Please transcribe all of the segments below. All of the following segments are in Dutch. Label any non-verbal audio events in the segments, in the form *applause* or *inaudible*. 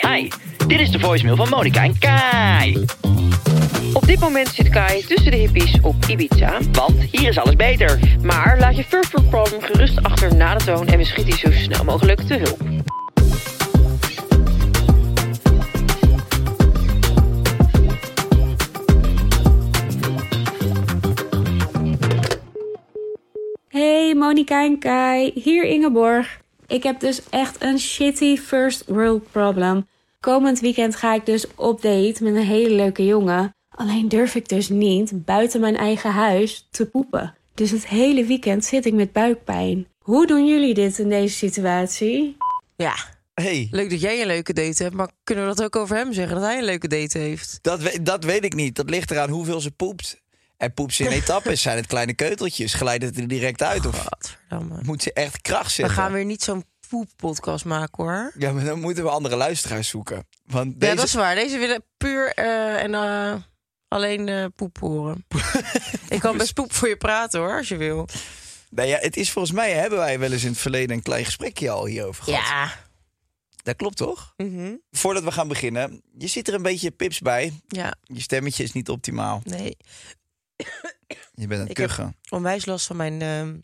Hi, dit is de voicemail van Monica en Kai. Op dit moment zit Kai tussen de hippies op Ibiza. Want hier is alles beter. Maar laat je first world problem gerust achter na de toon en we schieten je zo snel mogelijk te hulp. Hey Monika en Kai, hier Ingeborg. Ik heb dus echt een shitty first world problem. Komend weekend ga ik dus op date met een hele leuke jongen. Alleen durf ik dus niet buiten mijn eigen huis te poepen. Dus het hele weekend zit ik met buikpijn. Hoe doen jullie dit in deze situatie? Ja, Hey, leuk dat jij een leuke date hebt, maar kunnen we dat ook over hem zeggen? Dat hij een leuke date heeft? dat, we- dat weet ik niet. Dat ligt eraan hoeveel ze poept. En poept ze in etappes? Zijn het kleine keuteltjes? Glijdt het er direct uit? Of Godverdamme. moet ze echt kracht We zetten? gaan weer niet zo'n poeppodcast maken hoor. Ja, maar dan moeten we andere luisteraars zoeken. Want deze... Ja, dat is waar. Deze willen puur eh, en eh, alleen eh, poep horen. *laughs* ik kan best poep voor je praten hoor, als je wil. Nou ja, het is volgens mij, hebben wij wel eens in het verleden een klein gesprekje al hierover gehad. Ja. Dat klopt toch? Mhm. Voordat we gaan beginnen, je zit er een beetje pips bij. Ja, Je stemmetje is niet optimaal. nee. Je bent aan het Ik heb- kuchen. onwijs last van mijn ehm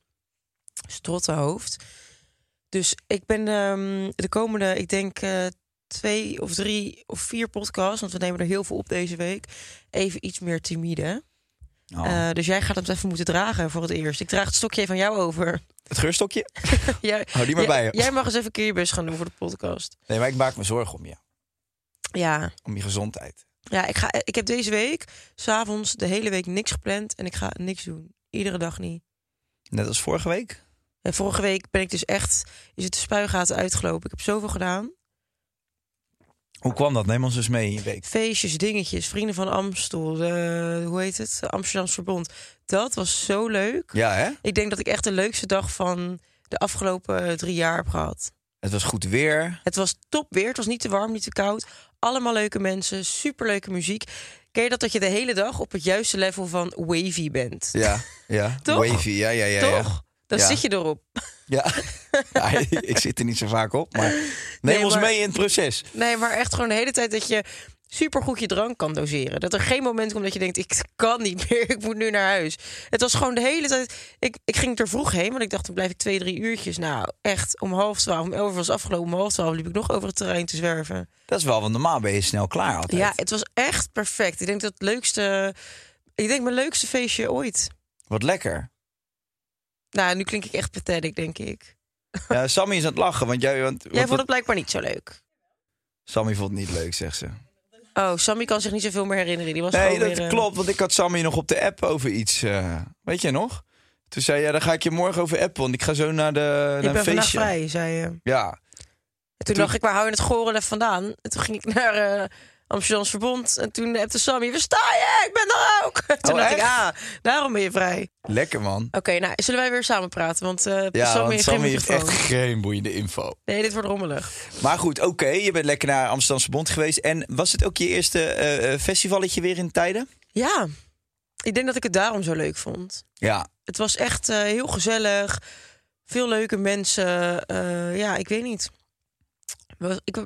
strottenhoofd. Dus ik ben ehm, de komende, ik denk eh, twee of drie of vier podcasts, want we nemen er heel veel op deze week, even iets meer timide. Oh. Eh, dus jij gaat het even moeten dragen voor het eerst. Ik draag het stokje van jou over. het geurstokje? *laughs* jij, Hou die maar bij je. jij mag eens even een keer je best gaan doen voor de podcast. Nee, maar ik maak me zorgen om je. Ja, Om je gezondheid. Ja ik, ga, ik heb deze week s'avonds de hele week niks gepland en ik ga niks doen. Iedere dag niet. Net als vorige week. En vorige week ben ik dus echt, is het de spuigaten uitgelopen. Ik heb zoveel gedaan. Hoe kwam dat? Neem ons eens mee in je week. Feestjes, dingetjes, vrienden van Amstel, de, hoe heet het? Amsterdamse Verbond. Dat was zo leuk. Ja, hè? Ik denk dat ik echt de leukste dag van de afgelopen drie jaar heb gehad. Het was goed weer. Het was top weer, het was niet te warm, niet te koud. Allemaal leuke mensen, superleuke muziek. Ken je dat dat je de hele dag op het juiste level van wavy bent? Ja, ja. *laughs* Toch? Wavy, ja, ja, ja. ja. Toch? Dan Ja. zit je erop. *laughs* Ja. ja, ik zit er niet zo vaak op, maar neem Nee, ons maar- mee in het proces. Nee, maar echt gewoon de hele tijd dat je supergoed je drank kan doseren. Dat er geen moment komt dat je denkt, ik kan niet meer, ik moet nu naar huis. Het was gewoon de hele tijd... Ik, ik ging er vroeg heen, want ik dacht, dan blijf ik twee, drie uurtjes. Nou, echt, om half twaalf, om elf was afgelopen, om half twaalf liep ik nog over het terrein te zwerven. Dat is wel, want normaal ben je snel klaar altijd. Ja, het was echt perfect. Ik denk dat het leukste... Ik denk mijn leukste feestje ooit. Wat lekker. Nou, nu klink ik echt pathetic, denk ik. Ja, Sammy is aan het lachen, want jij... Want, Jij vond het blijkbaar niet zo leuk. Sammy vond het niet leuk, zegt ze. Oh, Sammy kan zich niet zoveel meer herinneren. Die was Nee, dat weer, eh, klopt, want ik had Sammy nog op de app over iets. eh, weet je nog? Toen zei je, dan ga ik je morgen over appen, want ik ga zo naar, de, naar Ik een ben vandaag feestje. vrij, zei je. Ja, En toen, Toen- dacht ik, waar hou je het gorrelen vandaan? En toen ging ik naar eh Amsterdams Verbond. En toen appte Sammy, waar sta je? Ik ben er ook. *laughs* toen Oh, dacht ik, ah, daarom ben je vrij. lekker man. Oké, nou, zullen wij weer samen praten? Want eh Ja, Sammy want heeft Sammy geen heeft echt geen boeiende info. Nee, dit wordt rommelig. Maar goed, oké, je bent lekker naar Amsterdamse Bond geweest. En was het ook je eerste eh, eh, festivalletje weer in tijden? Ja, ik denk dat ik het daarom zo leuk vond. Ja, Het was echt eh, heel gezellig. Veel leuke mensen. Eh, ja, ik weet niet.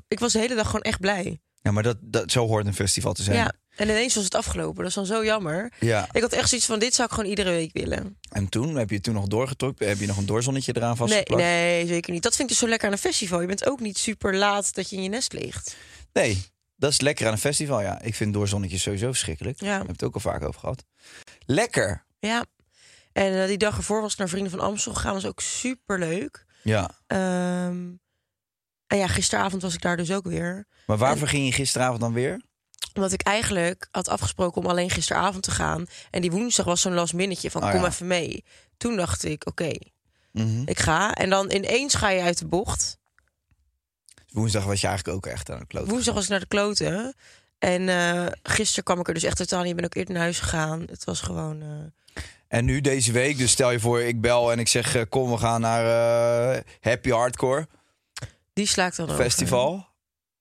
Ik was de hele dag gewoon echt blij. Ja, maar dat, dat, zo hoort een festival te zijn. Ja. En ineens was het afgelopen. Dat is dan zo jammer. Ja. Ik had echt zoiets van, dit zou ik gewoon iedere week willen. En toen, heb je toen nog doorgetrokt? Heb je nog een doorzonnetje eraan Nee, vastgeplakt? nee, zeker niet. Dat vind ik dus zo lekker aan een festival. Je bent ook niet super laat dat je in je nest ligt. Nee, dat is lekker aan een festival, ja. Ik vind doorzonnetjes sowieso verschrikkelijk. Ja. Daar heb ik het ook al vaak over gehad. Lekker. Ja. En eh, die dag ervoor was ik naar Vrienden van Amstel gegaan. was ook super leuk. Ja. En ja, gisteravond was ik daar dus ook weer. Maar waarvoor ging je gisteravond dan weer? Omdat ik eigenlijk had afgesproken om alleen gisteravond te gaan. En die woensdag was zo'n last minnetje van Oh, kom ja. even mee. Toen dacht ik, oké, Mhm. ik ga. En dan ineens ga je uit de bocht. Woensdag was je eigenlijk ook echt aan het kloten. Woensdag was ik naar de kloten. En eh gisteren kwam ik er dus echt totaal niet. Ik ben ook eerder naar huis gegaan. Het was gewoon... eh, En nu deze week, dus stel je voor, ik bel en ik zeg: eh, Kom, we gaan naar Happy Hardcore die slaakt dan over. Festival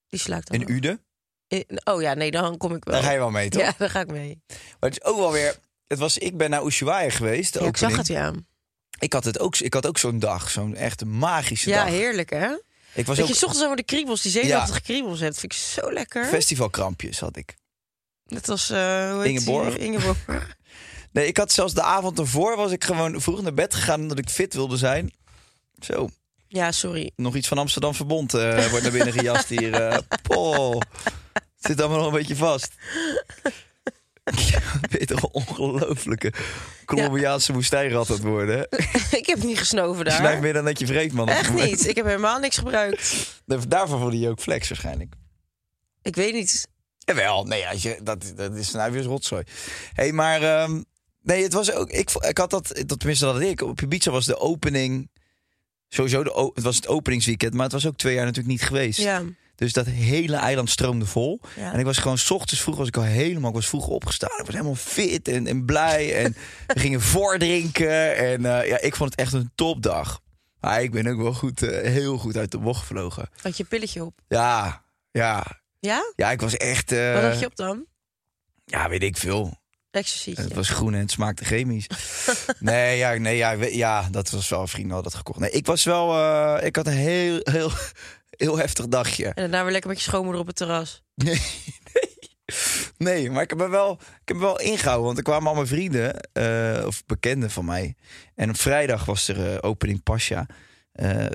Die dan in over. Uden. In- Oh ja, nee, dan kom ik wel. Daar ga je wel mee, toch? Ja, daar ga ik mee. Maar het is ook wel weer. Het was, ik ben naar Ushuaia geweest. de Ja, ik zag opening. het, ja. Ik had het ook, ik had ook zo'n dag, zo'n echt magische Ja, dag. heerlijk, hè? Ik was Dat ook je 's ochtends over de kriebels, die zenuwachtige kriebels hebt. vind ik zo lekker. festivalkrampjes had ik. Net als, eh hoe heet Ingeborg. die? Ingeborg. *laughs* *laughs* Nee, ik had zelfs de avond ervoor was ik gewoon vroeg naar bed gegaan omdat ik fit wilde zijn. Zo, Ja, sorry. nog iets van Amsterdam Verbond eh, *laughs* wordt naar binnen gejast hier. Poh. Het zit allemaal nog een beetje vast. *laughs* Ja, een ongelofelijke Colombiaanse woestijnrat aan het worden? *laughs* ik heb niet gesnoven daar. Snijf meer dan dat je vreet, man. Echt niet. Ik heb helemaal niks gebruikt. Daarvoor voelde je ook flex waarschijnlijk. Ik weet niet. Jawel, nee, als je, dat, dat is nou weer rotzooi. hey, maar ehm, nee, het was ook. Ik, ik had dat, dat tenminste dat had ik. Op Ibiza was de opening. Sowieso, de, het was het openingsweekend, maar het was ook twee jaar natuurlijk niet geweest. Ja. Dus dat hele eiland stroomde vol. Ja. En ik was gewoon, s ochtends vroeg was ik al helemaal, ik was vroeg opgestaan. Ik was helemaal fit en, en blij. En *laughs* we gingen voordrinken. En eh, ja, ik vond het echt een topdag. Maar ik ben ook wel goed, eh, heel goed uit de bocht gevlogen. Had je pilletje op? Ja, ja. Ja? Ja, ik was echt... eh, Wat had je op dan? Ja, weet ik veel. Ecstasy. Het was groen en het smaakte chemisch. *laughs* nee, ja, nee ja, ja, dat was wel een vriend had dat gekocht. Nee, ik was wel, eh, ik had een heel, heel, heel heftig dagje. En daarna weer lekker met je schoonmoeder op het terras. *laughs* Nee, nee, nee, maar ik heb me wel, ik heb me wel ingehouden, want er kwamen al mijn vrienden eh, of bekenden van mij. En op vrijdag was er eh, opening Pasha, eh,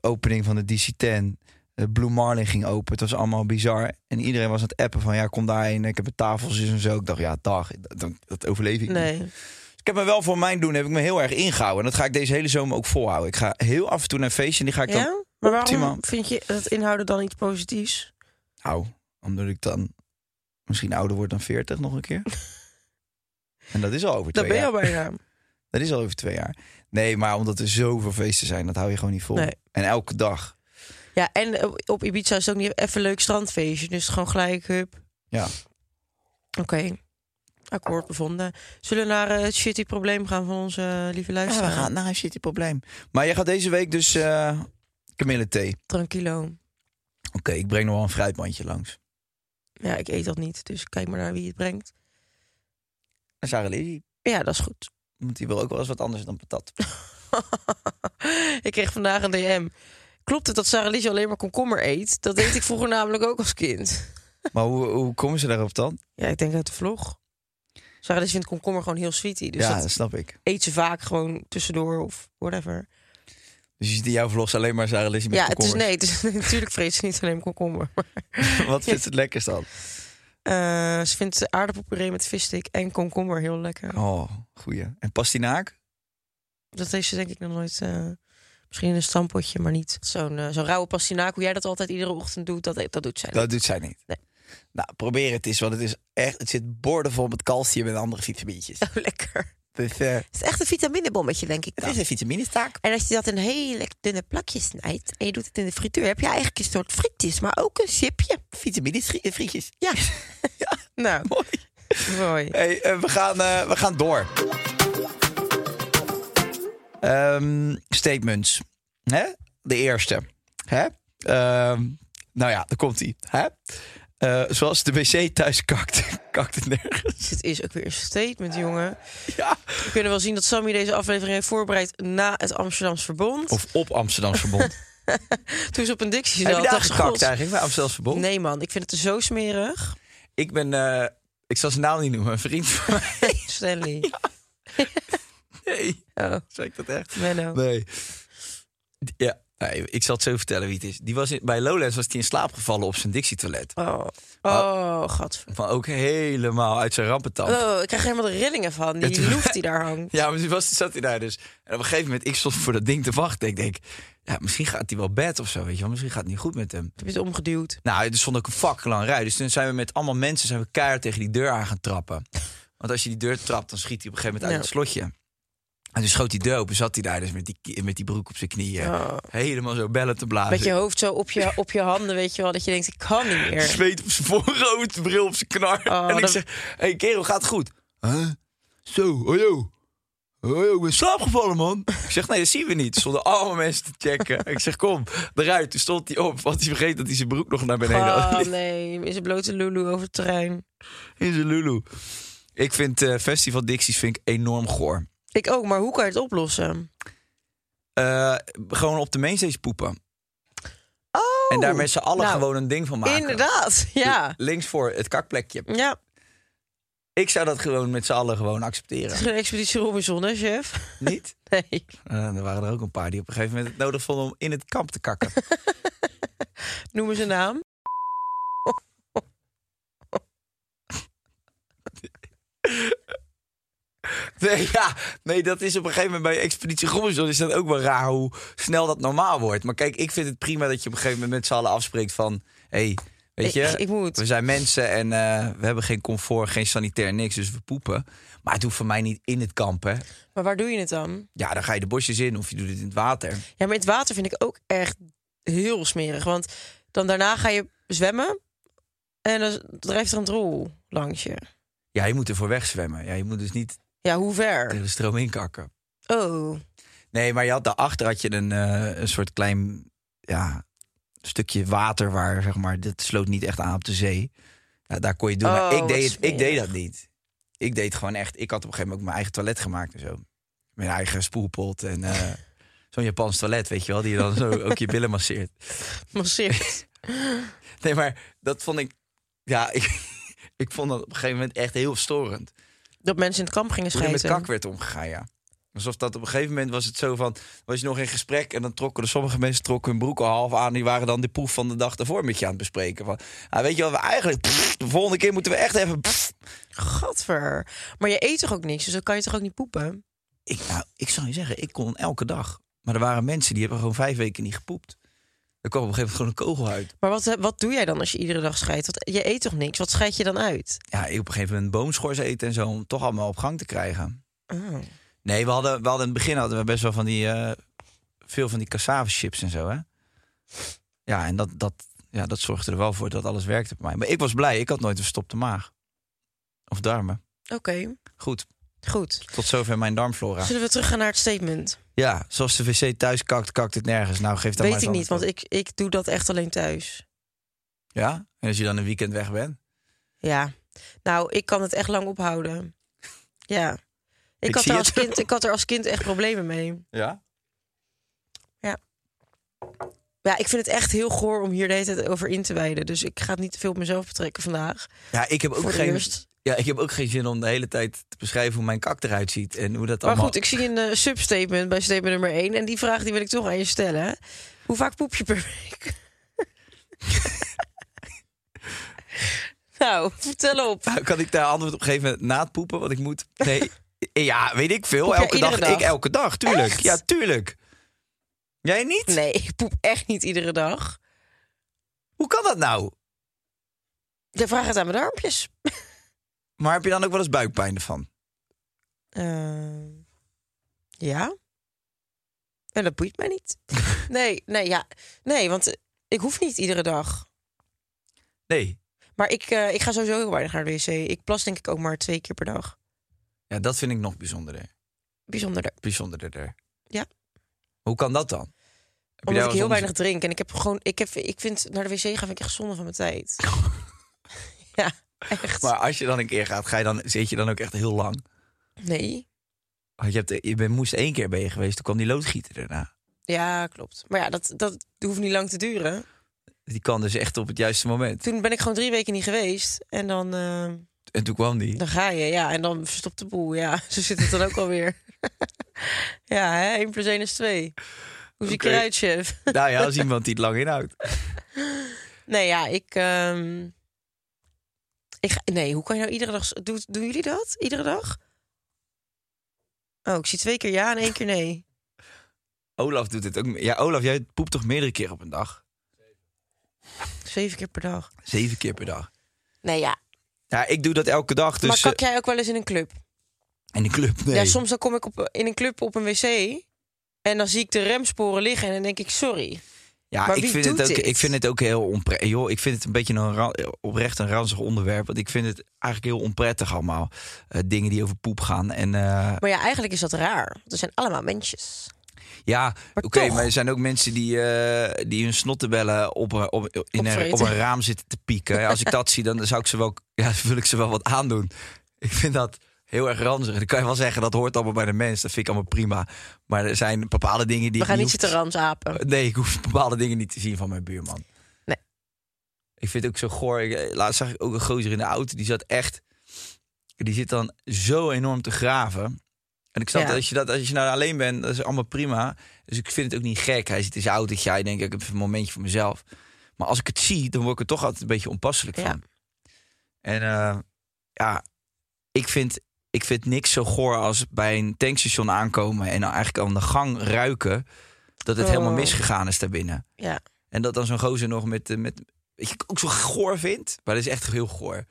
opening van de DC-10. Eh, Blue Marlin ging open. Het was allemaal bizar. En iedereen was aan het appen van ja, kom daarheen. Ik heb een tafels en zo. Ik dacht ja, dag, dat, dat overleef ik niet. Nee. Dus ik heb me wel voor mijn doen, heb ik me heel erg ingehouden. En dat ga ik deze hele zomer ook volhouden. Ik ga heel af en toe naar een feestje en die ga ik dan... Ja? Maar waarom optimaal- vind je dat inhouden dan iets positiefs? Nou, omdat ik dan misschien ouder word dan 40 nog een keer. *laughs* en dat is al over Dat twee ben je jaar. al bijna. *laughs* Dat is al over twee jaar. Nee, maar omdat er zoveel feesten zijn, dat hou je gewoon niet vol. Nee. En elke dag. Ja, en eh, op Ibiza is het ook niet even een leuk strandfeestje. Dus gewoon gelijk, hup. Ja. Oké. Akkoord bevonden. Zullen we naar eh, het shitty probleem gaan van onze eh, lieve Ja, luisteraar? we gaan naar een shitty probleem. Maar jij gaat deze week dus eh kamillethee. Oké, Tranquilo. ik breng nog wel een fruitmandje langs. Ja, ik eet dat niet. Dus kijk maar naar wie het brengt. En Sarah Lizzie, Ja, dat is goed. want die wil ook wel eens wat anders dan patat. *laughs* ik kreeg vandaag een DM. Klopt het dat Sarah alleen maar komkommer eet? Dat deed ik vroeger *laughs* namelijk ook als kind. maar hoe, hoe komen ze daarop dan? Ja, ik denk uit de vlog. Sarah vindt komkommer gewoon heel sweetie. Dus ja, dat dat snap ik. eet ze vaak gewoon tussendoor of whatever. Dus je ziet in jouw vlogs alleen maar Sarah Lizzie met ja, het is, nee, het is, *laughs* natuurlijk vreet ze niet alleen komkommer. Maar, *laughs* Wat vindt ze het lekkerst dan? eh, ze vindt aardappelpuree met visstick en komkommer heel lekker. Oh, goeie. En pastinaak? Dat heeft ze denk ik nog nooit... eh, misschien een stampotje, maar niet. Zo'n eh, zo'n rauwe pastinaak, hoe jij dat altijd iedere ochtend doet, dat, dat doet zij niet. Dat doet zij niet. Nee. Nou, probeer het eens, want het is echt, het zit boordevol met calcium en andere vitamintjes. Oh, lekker. Dus, eh, Het is echt een vitamindebommetje, denk ik het dan. is een vitaminestaak. En als je dat in hele dunne plakjes snijdt en je doet het in de frituur, heb je eigenlijk een soort frietjes, maar ook een chipje. Vitamine-frietjes. *laughs* Ja. Nou, Mooi. mooi. Hey, eh, we, gaan, eh, we gaan door. Ehm, statements. Hè? De eerste. Hè? Ehm, nou ja, daar komt ie. Hè? Eh, zoals de wc thuis kakt, *laughs* kakt het nergens. Dit is ook weer een statement, jongen. Ja. We kunnen wel zien dat Sammy deze aflevering heeft voorbereid na het Amsterdams Verbond. Of op Amsterdam Verbond. *laughs* Toen ze op een dictie Heb zat. je daar gekakt eigenlijk bij Amsterdamse Verbond? Nee man, ik vind het zo smerig. Ik ben, eh, ik zal zijn naam niet noemen, een vriend van *laughs* mij. Stanley. Nee, Oh, zeg ik dat echt? Menno. Nee. Ja, nee, ik zal het zo vertellen wie het is. Die was in- bij Lowlands was hij in slaap gevallen op zijn Dixie-toilet. Oh, oh god. Van ook helemaal uit zijn rampentand. Oh, ik krijg helemaal de rillingen van. Die Ja, toen- loef die daar hangt. Ja, maar toen was, zat hij daar dus. En op een gegeven moment, ik stond voor dat ding te wachten. Ik denk, ja, misschien gaat hij wel bed of zo, weet je wel. Misschien gaat het niet goed met hem. Heb je het omgeduwd? Nou, er stond ook een fucking lang rij. Dus toen zijn we met allemaal mensen zijn we keihard tegen die deur aan gaan trappen. Want als je die deur trapt, dan schiet hij op een gegeven moment uit Ja. het slotje. En toen schoot die deur open, zat hij daar dus met die, met die broek op zijn knieën. Oh. Helemaal zo bellen te blazen. Met je hoofd zo op je, op je handen, weet je wel. Dat je denkt, ik kan niet meer. Zweet op zijn voorhoofd, bril op zijn knar. Oh, en ik dat- zeg, hé hey, kerel, gaat het goed? Huh? Zo, oh joh. Oh joh, ik ben in slaap gevallen, man. Ik zeg, nee, dat zien we niet. Er stonden allemaal mensen te checken. Ik zeg, kom, eruit. Toen stond hij op, want hij vergeet dat hij zijn broek nog naar beneden Oh had. *laughs* nee, is een blote lulu over het terrein. In zijn lulu. Ik vind eh, Festival Dixies vind ik enorm goor. Ik ook, maar hoe kan je het oplossen? Eh, gewoon op de mainstage poepen. Oh, en daar met z'n allen nou, gewoon een ding van maken. Inderdaad, ja. Links voor het kakplekje. Ja, Ik zou dat gewoon met z'n allen gewoon accepteren. het is geen expeditie Robinson, hè, chef? Niet? *laughs* Nee. Eh, er waren er ook een paar die op een gegeven moment het nodig vonden om in het kamp te kakken. *laughs* Noem eens een naam. *laughs* Nee, ja, nee, dat is op een gegeven moment bij Expeditie Robinson is dat ook wel raar hoe snel dat normaal wordt. Maar kijk, ik vind het prima dat je op een gegeven moment met z'n allen afspreekt van, hé, hey, weet je, Ik- ik moet. we zijn mensen en eh, we hebben geen comfort, geen sanitair, niks, dus we poepen. Maar het hoeft voor mij niet in het kamp, hè. Maar waar doe je het dan? Ja, dan ga je de bosjes in of je doet het in het water. Ja, maar in het water vind ik ook echt heel smerig. Want dan daarna ga je zwemmen en dan drijft er een drol langs je. Ja, je moet ervoor wegzwemmen. Ja, je moet dus niet Ja, hoe ver? tegen de stroom inkakken. Oh, Nee, maar je had daarachter had je een, eh, een soort klein ja, stukje water waar zeg maar dit sloot niet echt aan op de zee. Daar kon je het doen. Oh, maar ik deed, het, ik deed dat niet. Ik deed gewoon echt. Ik had op een gegeven moment ook mijn eigen toilet gemaakt en zo. Mijn eigen spoelpot en eh, *laughs* zo'n Japans toilet, weet je wel, die je dan zo *laughs* ook je billen masseert. masseert. *laughs* Nee, maar dat vond ik. Ja, ik, ik vond dat op een gegeven moment echt heel storend. Dat mensen in het kamp gingen Hoe er met kak werd omgegaan, ja. Alsof dat op een gegeven moment was het zo van... was je nog in gesprek en dan trokken er sommige mensen trokken hun broek al half aan... die waren dan de proef van de dag daarvoor met je aan het bespreken. Van, ah, weet je wat we eigenlijk... pff, de volgende keer moeten we echt even... pff. Gadver. Maar je eet toch ook niks, dus dan kan je toch ook niet poepen? Ik, nou, ik zou je zeggen, ik kon elke dag. Maar er waren mensen die hebben gewoon vijf weken niet gepoept. Er kwam op een gegeven moment gewoon een kogel uit. Maar wat, wat doe jij dan als je iedere dag scheidt? Want je eet toch niks? Wat scheid je dan uit? Ja, ik op een gegeven moment boomschors eten en zo... om toch allemaal op gang te krijgen. Oh. Nee, we hadden, we hadden in het begin hadden we best wel van die... eh, veel van die cassave chips en zo, hè. Ja, en dat, dat, ja, dat zorgde er wel voor dat alles werkte bij mij. Maar ik was blij, ik had nooit een verstopte maag. Of darmen. Oké, Goed, goed. tot zover mijn darmflora. Zullen we teruggaan naar het statement? Ja, zoals de wc thuis kakt, kakt het nergens. Nou, geef dan Weet maar ik niet, want ik, ik doe dat echt alleen thuis. Ja? En als je dan een weekend weg bent? Ja. Nou, ik kan het echt lang ophouden. Ja. Ik, Ik had, er als kind, ik had er als kind echt problemen mee. Ja. Ja, ik vind het echt heel goor om hier de hele tijd over in te wijden. Dus ik ga het niet te veel op mezelf betrekken vandaag. Ja, ik heb ook geen... Ja, ik heb ook geen zin om de hele tijd te beschrijven hoe mijn kak eruit ziet. En hoe dat Maar allemaal... goed, ik zie een eh, substatement bij statement nummer 1. En die vraag die wil ik toch aan je stellen. Hoe vaak poep je per week? *laughs* nou, vertel op. Kan ik daar antwoord op geven na het poepen? Want ik moet... Nee. *laughs* Ja, weet ik veel. Elke dag. Ik elke dag, tuurlijk. Echt? Ja, tuurlijk. Jij niet? Nee, ik poep echt niet iedere dag. Hoe kan dat nou? De vraag het aan mijn darmpjes. *laughs* Maar heb je dan ook wel eens buikpijn ervan? Eh, ja. En dat boeit mij niet. *laughs* nee, nee, ja. Nee, want eh, ik hoef niet iedere dag. Nee. Maar ik, eh, ik ga sowieso heel weinig naar de wc. Ik plas denk ik ook maar twee keer per dag. Ja, dat vind ik nog bijzonderder. Bijzonderder. Bijzonderder. Ja. Hoe kan dat dan? Heb Omdat ik heel weinig drink. En ik heb gewoon, ik, heb, ik vind naar de wc gaan vind ik echt zonde van mijn tijd. *laughs* ja, echt. Maar als je dan een keer gaat, ga je dan, zit je dan ook echt heel lang? Nee. Want je, hebt, je bent, moest één keer ben je geweest, toen kwam die loodgieter daarna. Ja, klopt. Maar ja, dat, dat hoeft niet lang te duren. Die kan dus echt op het juiste moment. Toen ben ik gewoon drie weken niet geweest. En dan, eh, En toen kwam die. dan ga je, ja. En dan verstopt de boel. Ja, *laughs* zo zit het dan ook alweer. *laughs* ja, hè? 1 plus 1 is 2. Hoe zie ik eruit, chef? Nou ja, als *laughs* iemand die het lang inhoudt. Nee, ja, ik... ehm, ik ga, nee, hoe kan je nou iedere dag... Doen, doen jullie dat? Iedere dag? Oh, ik zie twee keer ja en één keer nee. *laughs* Olaf doet het ook. Ja, Olaf, jij poept toch meerdere keer op een dag? Zeven keer per dag. Zeven keer per dag. Nee, ja. Ja, ik doe dat elke dag. Dus maar kak jij ook wel eens in een club? eh, in de club, nee. Ja, soms dan kom ik op, in een club op een wc... en dan zie ik de remsporen liggen en dan denk ik, sorry. Ja, Maar ik vind, het ook, dit? ik vind het ook heel onprettig. Joh, ik vind het een beetje een oprecht een ranzig onderwerp. Want ik vind het eigenlijk heel onprettig allemaal. eh, dingen die over poep gaan. En eh, Maar ja, eigenlijk is dat raar. Er zijn allemaal mensjes. ja, oké, maar er zijn ook mensen die, eh, die hun snottenbellen op, een- op, in een, op een raam zitten te pieken. Als ik dat *laughs* zie, dan zou ik ze wel, ja, wil ik ze wel wat aandoen. Ik vind dat heel erg ranzig. Dan kan je wel zeggen, dat hoort allemaal bij de mens. Dat vind ik allemaal prima. Maar er zijn bepaalde dingen die We gaan niet zitten ransapen. *laughs* Nee, ik hoef bepaalde dingen niet te zien van mijn buurman. Nee. Ik vind het ook zo goor. Ik, eh, laatst zag ik ook een gozer in de auto. Die zat echt... Die zit dan zo enorm te graven. En ik snap Ja. dat als je, dat als je nou alleen bent, dat is allemaal prima. Dus ik vind het ook niet gek. Hij zit in zijn autootje. Hij denkt, ik heb even een momentje voor mezelf. Maar als ik het zie, dan word ik er toch altijd een beetje onpasselijk Ja. van. En eh, ja, ik vind, ik vind niks zo goor als bij een tankstation aankomen... en dan eigenlijk aan de gang ruiken dat het Oh. helemaal misgegaan is daarbinnen. Ja. En dat dan zo'n gozer nog met, eh, met... Weet je, ik ook zo goor vind. Maar dat is echt heel goor.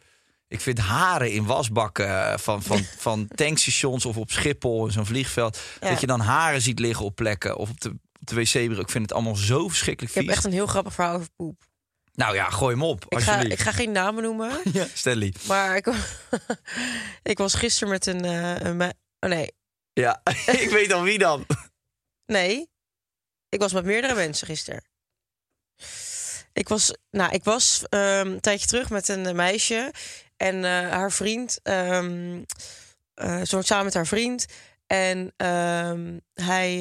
Ik vind haren in wasbakken eh, van, van, *laughs* van tankstations of op Schiphol, in zo'n vliegveld. Ja. Dat je dan haren ziet liggen op plekken of op de, op de wc-bril. Ik vind het allemaal zo verschrikkelijk Ik heb vies. echt een heel grappig verhaal over poep. Nou ja, gooi hem op, Ik ga, ik ga geen namen noemen. *laughs* Ja, Stanley. Maar ik, *laughs* ik was gisteren met een... eh, een oh nee, Ja, *laughs* ik weet al wie dan. nee. Ik was met meerdere mensen gisteren. Ik was, nou, ik was ehm, een tijdje terug met een eh, meisje. En eh, haar vriend... ze woont samen met haar vriend. En ehm, hij,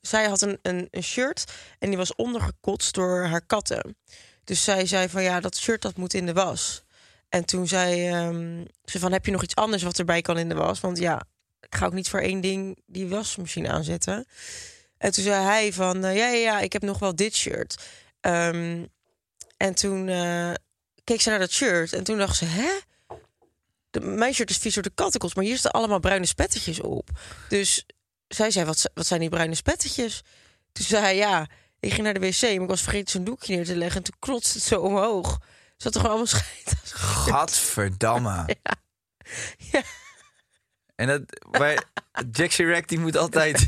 zij had een, een, een shirt en die was ondergekotst door haar katten. Dus zij zei van ja, dat shirt dat moet in de was. En toen zei ehm, ze van heb je nog iets anders wat erbij kan in de was? Want ja, ik ga ook niet voor één ding die wasmachine aanzetten. En toen zei hij van eh, ja, ja, ja, ik heb nog wel dit shirt. Ehm, en toen eh, keek ze naar dat shirt en toen dacht ze hè? de, mijn shirt is vies door de kattenkos, maar hier staan allemaal bruine spettetjes op. Dus zij zei, wat, wat zijn die bruine spettetjes? Toen zei hij, ja, ik ging naar de wc, maar ik was vergeten zo'n doekje neer te leggen. En toen klotste het zo omhoog. Zat er gewoon allemaal scheid. Gadverdamme. *laughs* Ja. En dat, bij Jack Chirac, die moet altijd...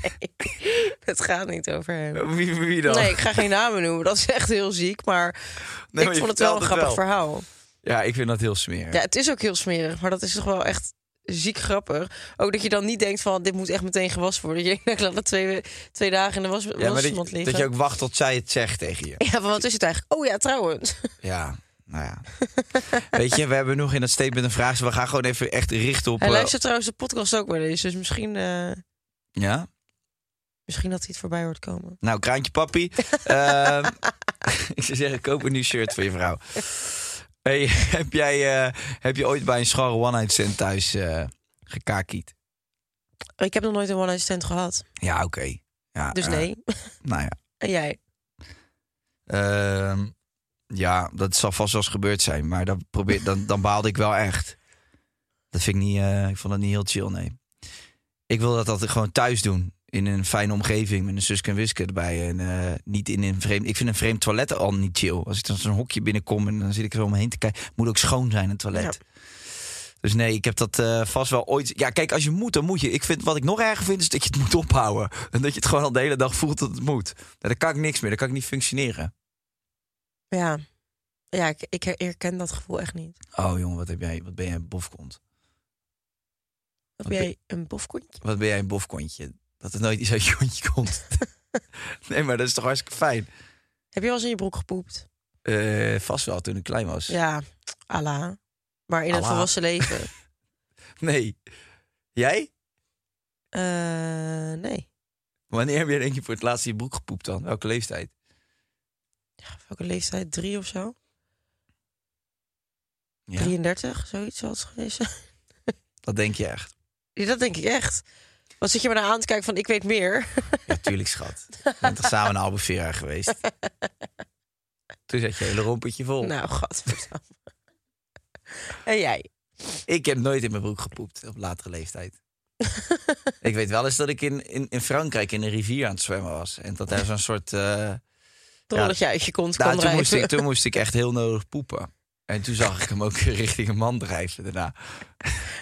*laughs* Het gaat niet over hem. Wie, wie dan? Nee, ik ga geen namen noemen. Dat is echt heel ziek, maar Nee, maar ik vond het wel een grappig wel. verhaal. Ja, ik vind dat heel smerig. Ja, het is ook heel smerig, maar dat is toch wel echt ziek grappig. Ook dat je dan niet denkt van, dit moet echt meteen gewassen worden. *laughs* Je denkt, laat het twee, twee dagen in de was, Ja, maar wasmand dat, liggen. dat je ook wacht tot zij het zegt tegen je. Ja, van wat is het eigenlijk? Oh ja, trouwens. *laughs* Ja, nou ja. Weet je, we hebben nog in het statement een vraag. We gaan gewoon even echt richten op... Hij eh, luistert trouwens de podcast ook wel eens. Dus misschien, eh, ja? misschien dat hij het voorbij hoort komen. Nou, kraantje papi. *laughs* Ehm, ik zou zeggen, koop een nieuw shirt voor je vrouw. Hey, *laughs* heb, jij, eh, heb je ooit bij een schorre one-night stand thuis gekakiet? Ik heb nog nooit een one-night stand gehad. Ja, oké. Ja, Dus eh, nee. *laughs* nou ja. En jij? Ehm, ja, dat zal vast wel eens gebeurd zijn. Maar dan, probeer, dan, dan baalde ik wel echt. Dat vind ik niet... ik vond dat niet heel chill, nee. Ik wil dat altijd gewoon thuis doen. In een fijne omgeving met een Suske en Wiske erbij. En eh, niet in een vreemd... Ik vind een vreemd toilet al niet chill. Als ik dan zo'n hokje binnenkom en dan zit ik er om me heen te kijken. Moet ook schoon zijn, een toilet. Dus nee, ik heb dat eh, vast wel ooit... Ja, kijk, als je moet, dan moet je. Ik vind, wat ik nog erger vind, is dat je het moet ophouden. En dat je het gewoon al de hele dag voelt dat het moet. Nou, dan kan ik niks meer. Dan kan ik niet functioneren. Ja. Ja, ik, ik herken dat gevoel echt niet. Oh jongen, wat, heb jij, wat ben jij een bofkont? Heb Oké. jij een bofkontje? Wat ben jij een bofkontje? Dat er nooit iets uit je hondje komt. nee, maar dat is toch hartstikke fijn? Heb je wel eens in je broek gepoept? Eh, vast wel, toen ik klein was. Ja, Allah. Maar in het volwassen leven? *laughs* Nee. Jij? Eh, nee. Wanneer heb jij denk je voor het laatst in je broek gepoept dan? Welke leeftijd? Welke leeftijd? Drie of zo? Ja, 33, zoiets zal het geweest zijn. *laughs* dat denk je echt. Ja, dat denk ik echt. Wat zit je me nou aan te kijken van ik weet meer? *laughs* Ja, tuurlijk schat. We zijn toch samen naar Albufeira geweest? *laughs* Toen zat je hele rompertje vol. nou, godverdamme. *laughs* En jij? Ik heb nooit in mijn broek gepoept op latere leeftijd. ik weet wel eens dat ik in, in, in Frankrijk in een rivier aan het zwemmen was. En dat daar zo'n soort... eh Rolletje uit je kont nou, kon toen, moest ik, toen moest ik echt heel nodig poepen. En toen zag ik hem ook *laughs* richting een man drijven daarna.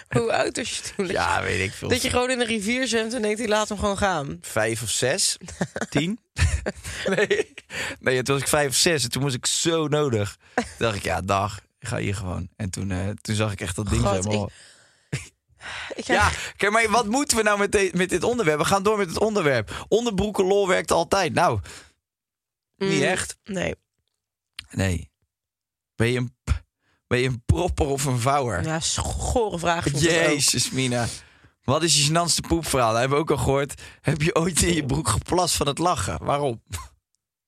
Hoe oud was je toen? Ja, weet ik veel. Dat je gewoon in een rivier zwemt en denkt, die laat hem gewoon gaan. Vijf of zes? *laughs* Tien? *laughs* nee. nee, toen was ik vijf of zes en toen moest ik zo nodig. Toen dacht ik, ja, dag, ik ga hier gewoon. En toen, eh, toen zag ik echt dat ding God, helemaal... Ik Ja, kijk, maar wat moeten we nou met, de- met dit onderwerp? We gaan door met het onderwerp. Onderbroeken lol werkt altijd. Nou, niet Mm, echt. Nee. Nee. Ben je een, ben je een propper of een vouwer? Ja, schore vraag. Jezus, Mina. Wat is je gênantste poepverhaal? Dat hebben we ook al gehoord. Heb je ooit in je broek geplast van het lachen? Waarom?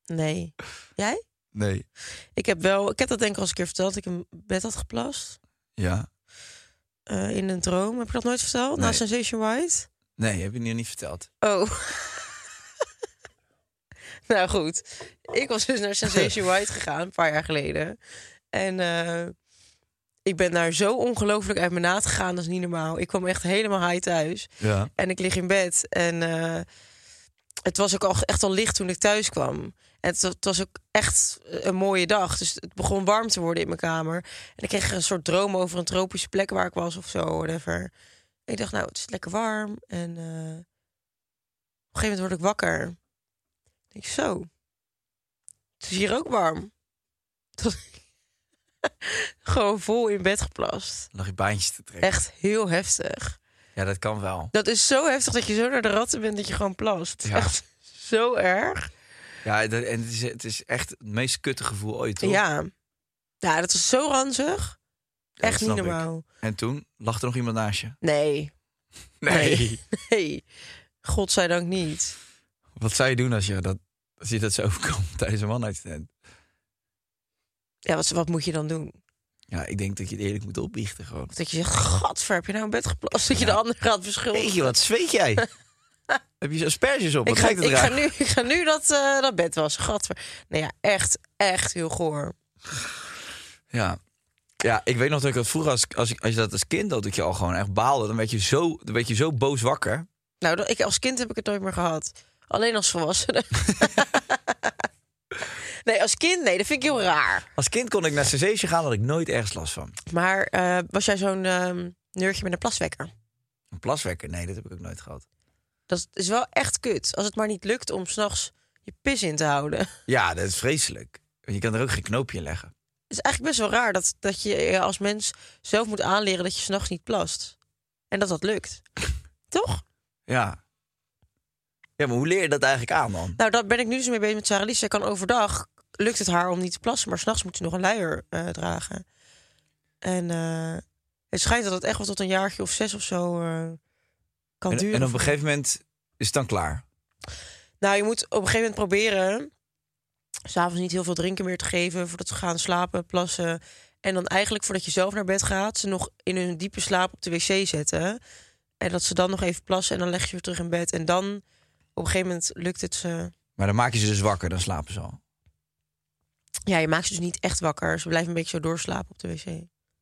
Nee. Jij? Nee. Ik heb wel, ik heb dat denk ik al eens een keer verteld. dat Ik in bed had geplast. Ja. eh, in een droom. Heb ik dat nooit verteld? Na Nee. Sensation White? Nee, heb je nu niet verteld. Oh. *laughs* nou goed. Ik was dus naar Sensation *laughs* White gegaan een paar jaar geleden. En eh, ik ben daar zo ongelooflijk uit mijn naad gegaan. Dat is niet normaal. Ik kwam echt helemaal high thuis. Ja. En ik lig in bed. En eh, het was ook al, echt al licht toen ik thuis kwam. En het, het was ook echt een mooie dag. Dus het begon warm te worden in mijn kamer. En ik kreeg een soort droom over een tropische plek waar ik was of zo. Whatever. Ik dacht, nou, het is lekker warm. En eh, op een gegeven moment word ik wakker. Ik denk, zo. Het is hier ook warm. *laughs* Tot *laughs* Gewoon vol in bed geplast. Lag je baantjes te trekken. Echt heel heftig. Ja, dat kan wel. Dat is zo heftig dat je zo naar de ratten bent dat je gewoon plast. Ja. echt *laughs* zo erg. Ja, dat- en het is, het is echt het meest kutte gevoel ooit, toch? Ja. Ja, dat was zo ranzig. Ja, echt niet ik. normaal. En toen lag er nog iemand naast je? Nee. *laughs* Nee. Nee. Godzijdank niet. Wat zou je doen als je dat, als je dat zo overkomt tijdens een one-night-stand? Ja, wat, wat moet je dan doen? Ja, ik denk dat je het eerlijk moet opbiechten gewoon. Dat je zegt, gadver, heb je nou in bed geplast? Dat je de ander gaat beschuldigen. Weet je, wat zweet jij? *laughs* Heb je zo asperges op? Ik ga, ik, ga nu, ik ga nu dat, eh, dat bed was. Gadver. Nee ja, echt, echt heel goor. Ja. Ja, ik weet nog dat ik dat vroeger, als, als, als je dat als kind had, dat je al gewoon echt baalde. Dan werd je zo, dan werd je zo boos wakker. Nou, dat, ik, als kind heb ik het nooit meer gehad. Alleen als volwassene. *laughs* *laughs* nee, als kind, nee, dat vind ik heel raar. Als kind kon ik naar Sensation gaan, had ik nooit ergens last van. Maar eh, was jij zo'n ehm neurtje met een plaswekker? Een plaswekker, nee, dat heb ik ook nooit gehad. Dat is wel echt kut. Als het maar niet lukt om s'nachts je pis in te houden. *laughs* Ja, dat is vreselijk. Want je kan er ook geen knoopje in leggen. Het is eigenlijk best wel raar dat, dat je je als mens zelf moet aanleren dat je s'nachts niet plast. En dat dat lukt. *laughs* Toch? Ja. Ja, maar hoe leer je dat eigenlijk aan dan? Nou, daar ben ik nu dus mee bezig met Sarah Lies. Zij kan overdag, lukt het haar om niet te plassen, maar s'nachts moet ze nog een luier eh, dragen. En eh, het schijnt dat het echt wel tot een jaartje of zes of zo eh, kan En, duren. en op een gegeven moment is het dan klaar. Nou, je moet op een gegeven moment proberen... s'avonds niet heel veel drinken meer te geven... voordat ze gaan slapen, plassen. En dan eigenlijk voordat je zelf naar bed gaat... ze nog in hun diepe slaap op de wc zetten. En dat ze dan nog even plassen en dan leg je ze weer terug in bed. En dan op een gegeven moment lukt het ze... Maar dan maak je ze dus wakker, dan slapen ze al. Ja, je maakt ze dus niet echt wakker. Ze blijven een beetje zo doorslapen op de wc.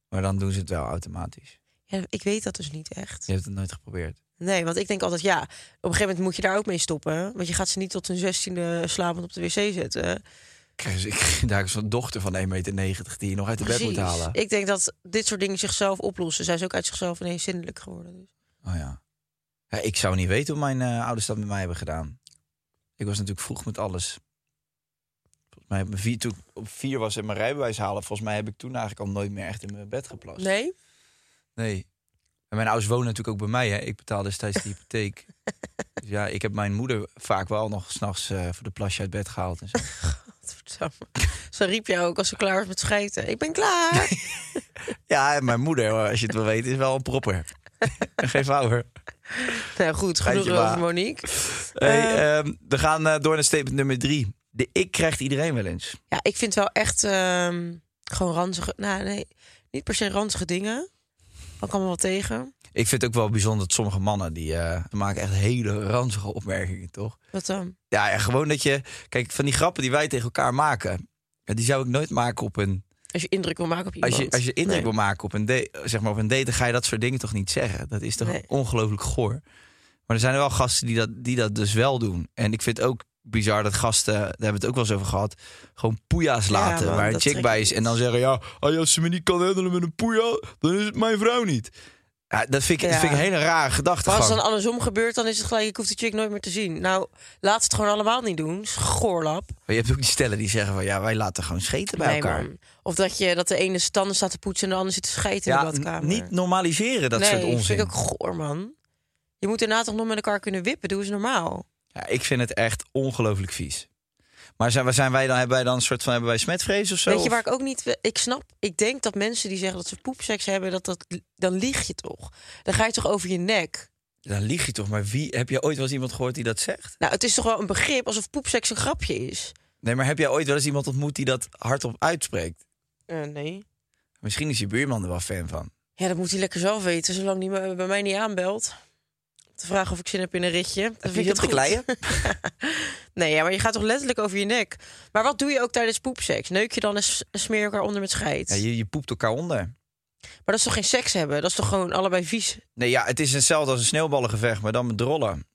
Maar dan doen ze het wel automatisch. Ja, ik weet dat dus niet echt. Je hebt het nooit geprobeerd. Nee, want ik denk altijd, ja, op een gegeven moment moet je daar ook mee stoppen. Want je gaat ze niet tot hun zestiende slapend op de wc zetten. Krijg ze- Ik *laughs* daar zo'n dochter van 1,90 meter die je nog uit de bed moet halen. Ik denk dat dit soort dingen zichzelf oplossen. Zij is ook uit zichzelf ineens zindelijk geworden. Dus. Oh ja. Ja. Ik zou niet weten hoe mijn eh, ouders dat met mij hebben gedaan. Ik was natuurlijk vroeg met alles. Volgens mij me vier, toen ik op vier was en mijn rijbewijs halen. Volgens mij heb ik toen eigenlijk al nooit meer echt in mijn bed geplast. Nee? Nee. En mijn ouders wonen natuurlijk ook bij mij. Hè. Ik betaalde destijds de hypotheek. *laughs* dus ja, ik heb mijn moeder vaak wel nog s'nachts eh voor de plasje uit bed gehaald. En zo. *laughs* Zo riep jij ook als ze klaar was met schijten. Ik ben klaar. *laughs* ja, en mijn moeder, als je het wil weten, is wel een propper. en geen vouwer. *laughs* Nou goed, genoeg over. Monique. Hey, ehm, we gaan eh, door naar statement nummer drie. De ik krijgt iedereen wel eens. Ja, ik vind wel echt ehm, gewoon ranzige... Nou, nee, niet per se ranzige dingen. Ook allemaal wel tegen. Ik vind het ook wel bijzonder dat sommige mannen die eh, maken echt hele ranzige opmerkingen, toch? Wat dan? Ja, ja, gewoon dat je. Kijk, van die grappen die wij tegen elkaar maken, ja, die zou ik nooit maken op een. Als je indruk wil maken op Als iemand. je, als je indruk Nee. wil maken op een, date, zeg maar op een date, dan ga je dat soort dingen toch niet zeggen. Dat is toch Nee. ongelooflijk goor. Maar er zijn er wel gasten die dat, die dat dus wel doen. En ik vind het ook bizar dat gasten, daar hebben we het ook wel eens over gehad, gewoon poeja's laten man, waar een chick bij is. En dan zeggen, ja, ah, als ze me niet kan handelen met een poeja, dan is het mijn vrouw niet. Ja, dat, vind ik, dat Ja. vind ik een hele rare gedachte. Maar als het dan andersom gebeurt, dan is het gelijk... ik hoef die chick nooit meer te zien. Nou, laat het gewoon allemaal niet doen. Schoorlap. Maar je hebt ook die stellen die zeggen van, ja, wij laten gewoon scheten bij Nee, elkaar. man. Of dat, je, dat de ene standen staat te poetsen... en de ander zit te schijten in Ja, de badkamer. niet normaliseren dat nee, soort onzin. vind ik ook goor, man. Je moet daarna toch nog met elkaar kunnen wippen. Doe eens normaal. Ja, ik vind het echt ongelooflijk vies. Maar zijn, zijn wij dan, hebben wij dan een soort van hebben wij smetvrees of zo? Weet je waar ik ook niet... Ik snap, ik denk dat mensen die zeggen dat ze poepseks hebben... Dat dat, dan lieg je toch. Dan ga je toch over je nek. Dan lieg je toch, maar wie heb je ooit wel eens iemand gehoord die dat zegt? Nou, het is toch wel een begrip alsof poepseks een grapje is. Nee, maar heb jij ooit wel eens iemand ontmoet die dat hardop uitspreekt? Eh, nee. Misschien is je buurman er wel fan van. Ja, dat moet hij lekker zelf weten, zolang hij me, bij mij niet aanbelt. Te vragen of ik zin heb in een ritje. Dan vind ik het te? *laughs* Nee, ja, maar je gaat toch letterlijk over je nek. Maar wat doe je ook tijdens poepseks? Neuk je dan en smeer je elkaar onder met scheid? Ja, je, je poept elkaar onder. Maar dat is toch geen seks hebben? Dat is toch gewoon allebei vies? Nee, ja, het is hetzelfde als een sneeuwballengevecht, maar dan met rollen.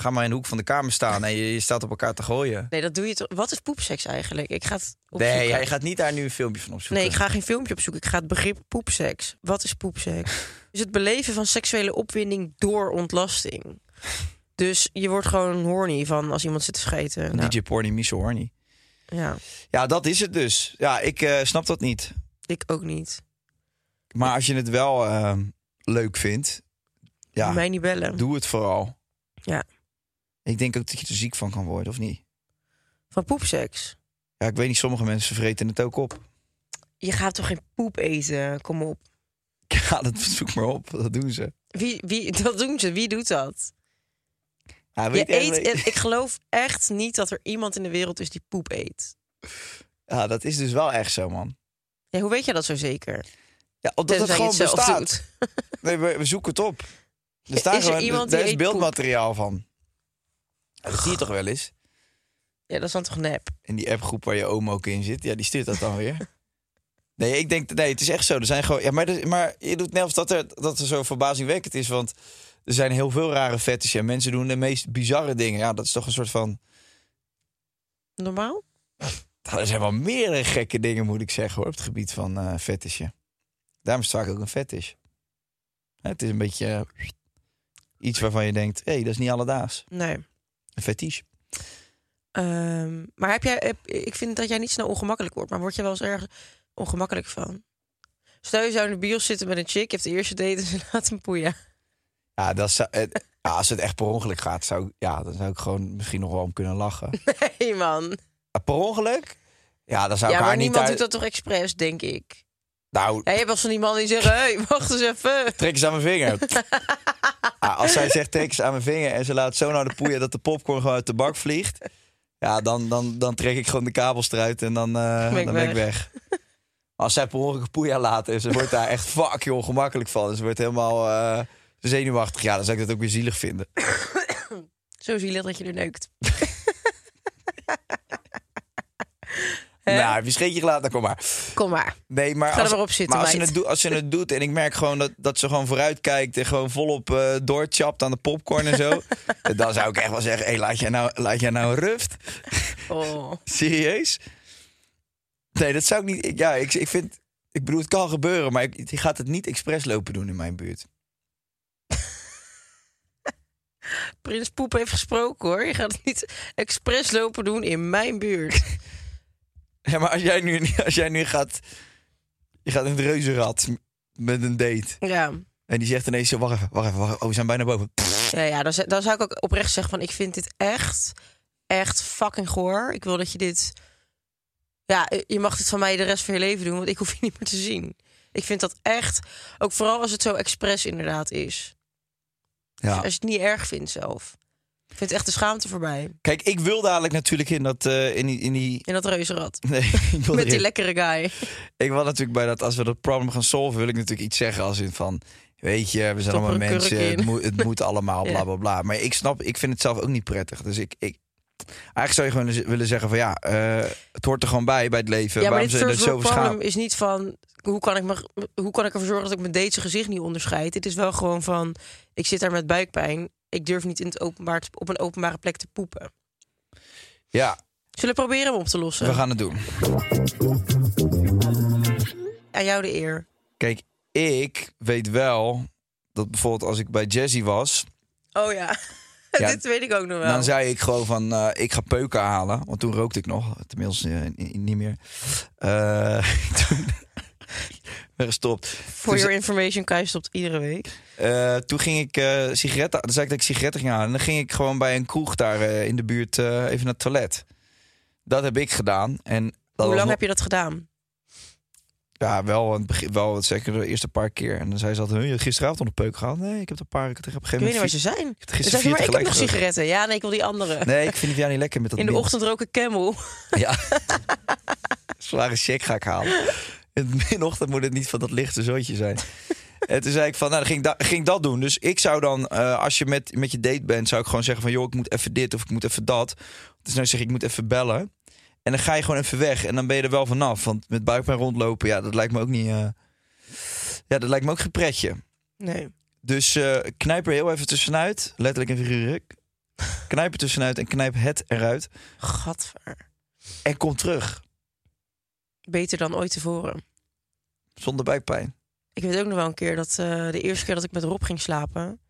Ga maar in de hoek van de kamer staan en je, je staat op elkaar te gooien. Nee, dat doe je toch. Wat is poepseks eigenlijk? Ik ga het opzoeken. Nee, jij gaat niet daar nu een filmpje van opzoeken. Nee, ik ga geen filmpje opzoeken. Ik ga het begrip poepseks. Wat is poepseks? is *laughs* het beleven van seksuele opwinding door ontlasting. Dus je wordt gewoon horny van als iemand zit te scheten. Nou, DJ Porny, Miso Horny. ja, Ja, dat is het dus. Ja, ik eh, snap dat niet. ik ook niet. Maar als je het wel eh, leuk vindt, ja, Mij niet bellen. doe het vooral. Ja. Ik denk ook dat je er ziek van kan worden, of niet? Van poepseks. Ja, ik weet niet, sommige mensen vreten het ook op. Je gaat toch geen poep eten? Kom op. *laughs* Ja, dat zoek maar op. Dat doen ze. Wie, wie, *laughs* dat doen ze. Wie doet dat? Ja, Je weet ik eet, ik geloof echt niet dat er iemand in de wereld is die poep eet. ja, dat is dus wel echt zo, man. Ja, hoe weet je dat zo zeker? Ja, omdat het Tenzij je gewoon het zelf bestaat. doet. Nee, we, we zoeken het op. Er, *laughs* Is staat er gewoon, iemand die is beeldmateriaal van. Ja, dat zie je toch wel eens? Ja, dat is dan toch nep? In die appgroep waar je oom ook in zit. Ja, die stuurt dat dan weer. Nee, ik denk, nee, het is echt zo. Er zijn gewoon, ja, maar, er- maar je doet net of dat er, dat er zo verbazingwekkend is. Want er zijn heel veel rare fetishen. En mensen doen de meest bizarre dingen. Ja, dat is toch een soort van... Normaal? Nou, er zijn wel meerdere gekke dingen, moet ik zeggen, hoor, op het gebied van eh fetishen. Daarom is het vaak ook een fetish. Het is een beetje eh, iets waarvan je denkt, hé, hey, dat is niet alledaags. Nee. Een fetish. Ehm, maar heb jij, heb- ik vind dat jij niet snel ongemakkelijk wordt, maar word je wel eens erg ongemakkelijk van? Stel je zou in de bios zitten met een chick, je hebt de eerste date en ze *laughs* laat hem poeien. Ja, dat zou, eh, ja, als het echt per ongeluk gaat, zou, ja, dan zou ik gewoon misschien nog wel om kunnen lachen. *laughs* Nee man. Ah, per ongeluk? Ja, dan zou Ja, ik haar maar niet niemand uit... doet dat toch expres, denk ik. Nou, Ja, je wel van die man die hé, hey, *laughs* wacht eens even. trek eens aan mijn vinger. *laughs* Ah, als zij zegt, trek eens aan mijn vinger... en ze laat zo naar de poeien dat de popcorn gewoon uit de bak vliegt... ja, dan, dan, dan trek ik gewoon de kabels eruit en dan, eh, Ben ik dan ben ik weg. Als zij per ongeluk poeia laat en ze wordt daar echt fucking ongemakkelijk van... en ze wordt helemaal eh, zenuwachtig... ja, dan zou ik dat ook weer zielig vinden. Zo zielig dat je er neukt. *laughs* Nou, heb je scheetje gelaten, kom maar. Kom maar. Nee, maar, Ga er als, maar op zitten, maar als, ze het doet, als ze het doet en ik merk gewoon dat, dat ze gewoon vooruit kijkt en gewoon volop eh doorchapt aan de popcorn en zo, *laughs* dan zou ik echt wel zeggen: hey, laat jij nou, laat jij nou rust? Oh. *laughs* Serieus? Nee, dat zou ik niet. ik- Ja, ik, ik vind. Ik bedoel, het kan gebeuren, maar ik, je gaat het niet expres lopen doen in mijn buurt. *laughs* Prins Poep heeft gesproken hoor. Je gaat het niet expres lopen doen in mijn buurt. Ja, maar als jij nu, als jij nu gaat. Je gaat in het reuzenrad met een date. Ja. En die zegt ineens: zo, wacht even, wacht even, wacht even. Oh, we zijn bijna boven. Ja, ja dan, dan zou ik ook oprecht zeggen van... ik vind dit echt, echt fucking goor. Ik wil dat je dit... Ja, je mag dit van mij de rest van je leven doen... want ik hoef je niet meer te zien. Ik vind dat echt... ook vooral als het zo expres inderdaad is. Ja. Als je het niet erg vindt zelf. Ik vind echt de schaamte voorbij. Kijk, ik wil dadelijk natuurlijk in dat... eh, in, die, in die... In dat reuzenrad. *laughs* Nee, ik wil Met die erin. lekkere guy. *laughs* Ik wil natuurlijk bij dat, als we dat probleem gaan solven, wil ik natuurlijk iets zeggen als in van, weet je, we zijn Stop allemaal mensen, in. het moet, het moet *laughs* allemaal, Ja. bla bla bla. Maar ik snap, ik vind het zelf ook niet prettig. Dus ik, ik eigenlijk zou je gewoon willen zeggen van ja, eh, het hoort er gewoon bij bij het leven. Ja, maar Waarom dit first problem is niet van... Hoe kan, ik me, hoe kan ik ervoor zorgen dat ik mijn Deense gezicht niet onderscheid? Het is wel gewoon van... Ik zit daar met buikpijn. Ik durf niet in het openbaar, op een openbare plek te poepen. Ja, Zullen we proberen hem op te lossen? we gaan het doen. Aan jou de eer. Kijk, ik weet wel dat bijvoorbeeld als ik bij Jazzy was, Oh ja, Ja, *laughs* dit weet ik ook nog wel. dan zei ik gewoon van eh, ik ga peuken halen, want toen rookte ik nog, tenminste eh, niet meer. Eh, *laughs* toen *laughs* ben gestopt. For Toen your information, Kai stopt iedere week. Toen ging ik sigaretten. Dan zei ik dat ik sigaretten ging halen. En dan ging ik gewoon bij een kroeg daar in de buurt even naar het toilet. Dat heb ik gedaan. En Hoe lang nog- heb je dat gedaan? Ja, wel, het begin, wel zeker de eerste paar keer. En dan zei ze altijd, "Huh, je gisteravond nog een peuk gehad? Nee, ik heb er een paar. Ik heb op een Ik gegeven weet niet waar ze zijn. heb zei ze, vier maar ik heb nog sigaretten. Ja, nee, ik wil die andere. Nee, ik vind die niet lekker met dat In de mint. ochtend roken Camel. Ja. *laughs* Zware check ga ik halen. In de ochtend moet het niet van dat lichte zooitje zijn. En toen zei ik van, nou, dan ging, ik da- ging ik dat doen. Dus ik zou dan, eh, als je met, met je date bent, zou ik gewoon zeggen van, joh, ik moet even dit of ik moet even dat. Dus nou zeg ik, ik moet even bellen. En dan ga je gewoon even weg en dan ben je er wel vanaf. Want met buikpijn rondlopen, ja, dat lijkt me ook niet, eh, ja, dat lijkt me ook geen pretje. Nee. Dus eh, knijp er heel even tussenuit, letterlijk en figuurlijk. Knijp er tussenuit en knijp het eruit. Gadver. En kom terug, Beter dan ooit tevoren. zonder buikpijn. Ik weet ook nog wel een keer dat eh, de eerste keer dat ik met Rob ging slapen. Toen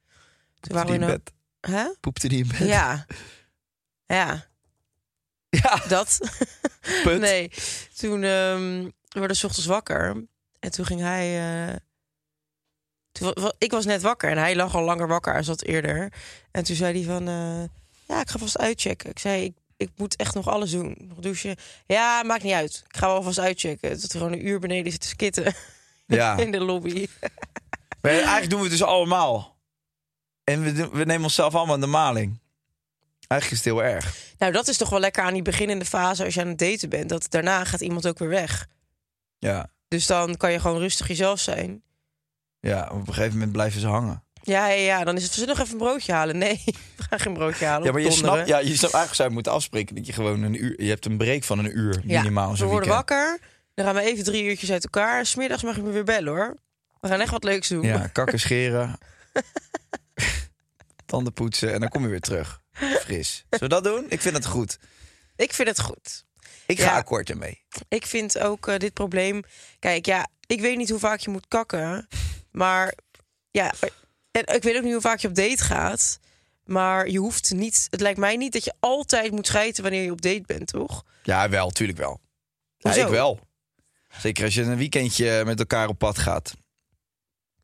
Poepte waren we die in een- bed? Hè? Poepte die in bed? Ja. *laughs* Ja, Ja, dat. *laughs* put. Nee, toen we werden s ochtends wakker. En toen ging hij... eh, toen, ik was net wakker en hij lag al langer wakker als dat eerder. En toen zei hij van... eh, ja, ik ga vast uitchecken. Ik zei, ik, ik moet echt nog alles doen. Nog douchen. Ja, maakt niet uit. Ik ga wel vast uitchecken. Dat er gewoon een uur beneden zit te skitten *laughs* Ja, in de lobby. maar eigenlijk doen we het dus allemaal. En we, we nemen onszelf allemaal in de maling. Eigenlijk is het heel erg. Nou, dat is toch wel lekker aan die beginnende fase als je aan het daten bent. Dat daarna gaat iemand ook weer weg. Ja, Dus dan kan je gewoon rustig jezelf zijn. ja op een gegeven moment blijven ze hangen. Ja, ja, ja. Dan is het, zullen nog even een broodje halen. Nee, *laughs* we gaan geen broodje halen. Ja, maar je snapt, ja, je snapt eigenlijk zou je moeten afspreken dat je gewoon een uur, je hebt een break van een uur Ja, minimaal. we worden wakker. Dan gaan we even drie uurtjes uit elkaar. Smiddags mag je me weer bellen hoor. We gaan echt wat leuks doen. Ja, kakken *laughs* scheren, *laughs* tanden poetsen en dan kom je weer terug. Fris. Zullen we dat doen? Ik vind het goed. Ik vind het goed. Ik ga Ja. akkoord ermee. Ik vind ook eh, dit probleem. Kijk, ja, ik weet niet hoe vaak je moet kakken. Maar ja, en ik weet ook niet hoe vaak je op date gaat. Maar je hoeft niet. Het lijkt mij niet dat je altijd moet schijten wanneer je op date bent, toch? Ja, wel, tuurlijk wel. Ja, Hoezo? ik wel. Zeker als je een weekendje met elkaar op pad gaat.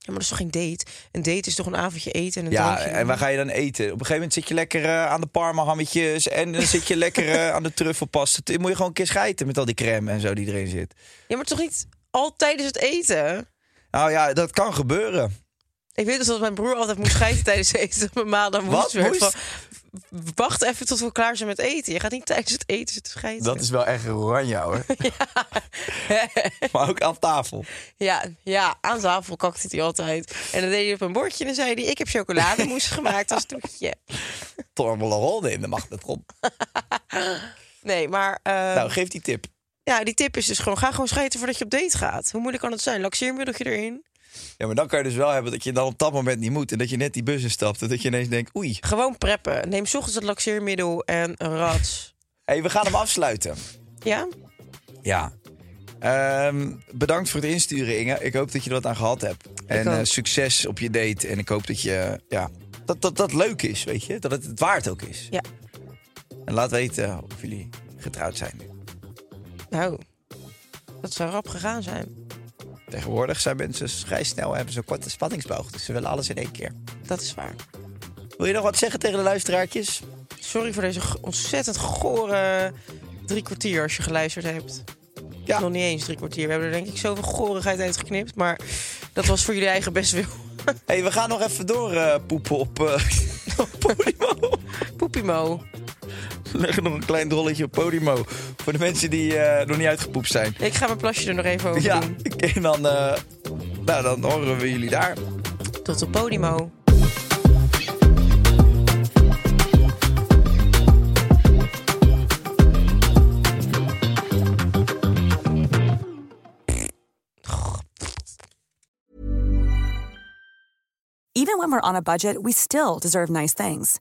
Ja, maar dat is toch geen date? Een date is toch een avondje eten en een Ja, drankje en waar ga je dan eten? Op een gegeven moment zit je lekker eh, aan de parmahammetjes en dan zit je *laughs* lekker eh, aan de truffelpasta. Dan moet je gewoon een keer schijten met al die crème en zo die erin zit. Ja, maar toch niet altijd tijdens het eten? Nou ja, dat kan gebeuren. Ik weet dus dat mijn broer altijd moest schijten tijdens het eten. Mijn ma dan Wat? moest. werd Moest? van, Wacht even tot we klaar zijn met eten. Je gaat niet tijdens het eten zitten schijten. Dat is wel echt oranje hoor. *laughs* maar ook aan tafel. Ja, ja, aan tafel kakte hij altijd. En dan deed hij op een bordje en dan zei hij... ik heb chocolademousse *laughs* gemaakt als toetje. Tormelrol neem de magnetron. *laughs* Nee, maar eh, Nou, geef die tip. ja, die tip is dus gewoon... ga gewoon schijten voordat je op date gaat. Hoe moeilijk kan het zijn? Laxeermiddeltje erin. Ja, maar dan kan je dus wel hebben dat je dan op dat moment niet moet. En dat je net die bus instapt. En dat je ineens denkt, oei. Gewoon preppen. Neem ochtends het laxeermiddel en een rats. Hé, hey, we gaan hem afsluiten. Ja? Ja. Ehm, bedankt voor het insturen, Inge. Ik hoop dat je er wat aan gehad hebt. En eh, succes op je date. En ik hoop dat je, ja, dat, dat dat leuk is, weet je. Dat het het waard ook is. Ja. En laat weten of jullie getrouwd zijn. Nou, dat zou rap gegaan zijn. Tegenwoordig zijn mensen vrij snel hebben ze een korte spanningsboog. Dus ze willen alles in één keer. Dat is waar. Wil je nog wat zeggen tegen de luisteraartjes? Sorry voor deze ontzettend gore drie kwartier als je geluisterd hebt. Ja. Nog niet eens drie kwartier. We hebben er denk ik zoveel gorigheid uitgeknipt. Maar dat was voor jullie eigen best wil. hey, we gaan nog even door eh, poepen op, eh. *laughs* Poepimo. We leggen nog een klein drolletje op Podimo. Voor de mensen die eh, nog niet uitgepoept zijn. Ik ga mijn plasje er nog even over Ja, doen. en dan, eh, nou, dan horen we jullie daar. Tot op Podimo. Even when we're on a budget, we still deserve nice things.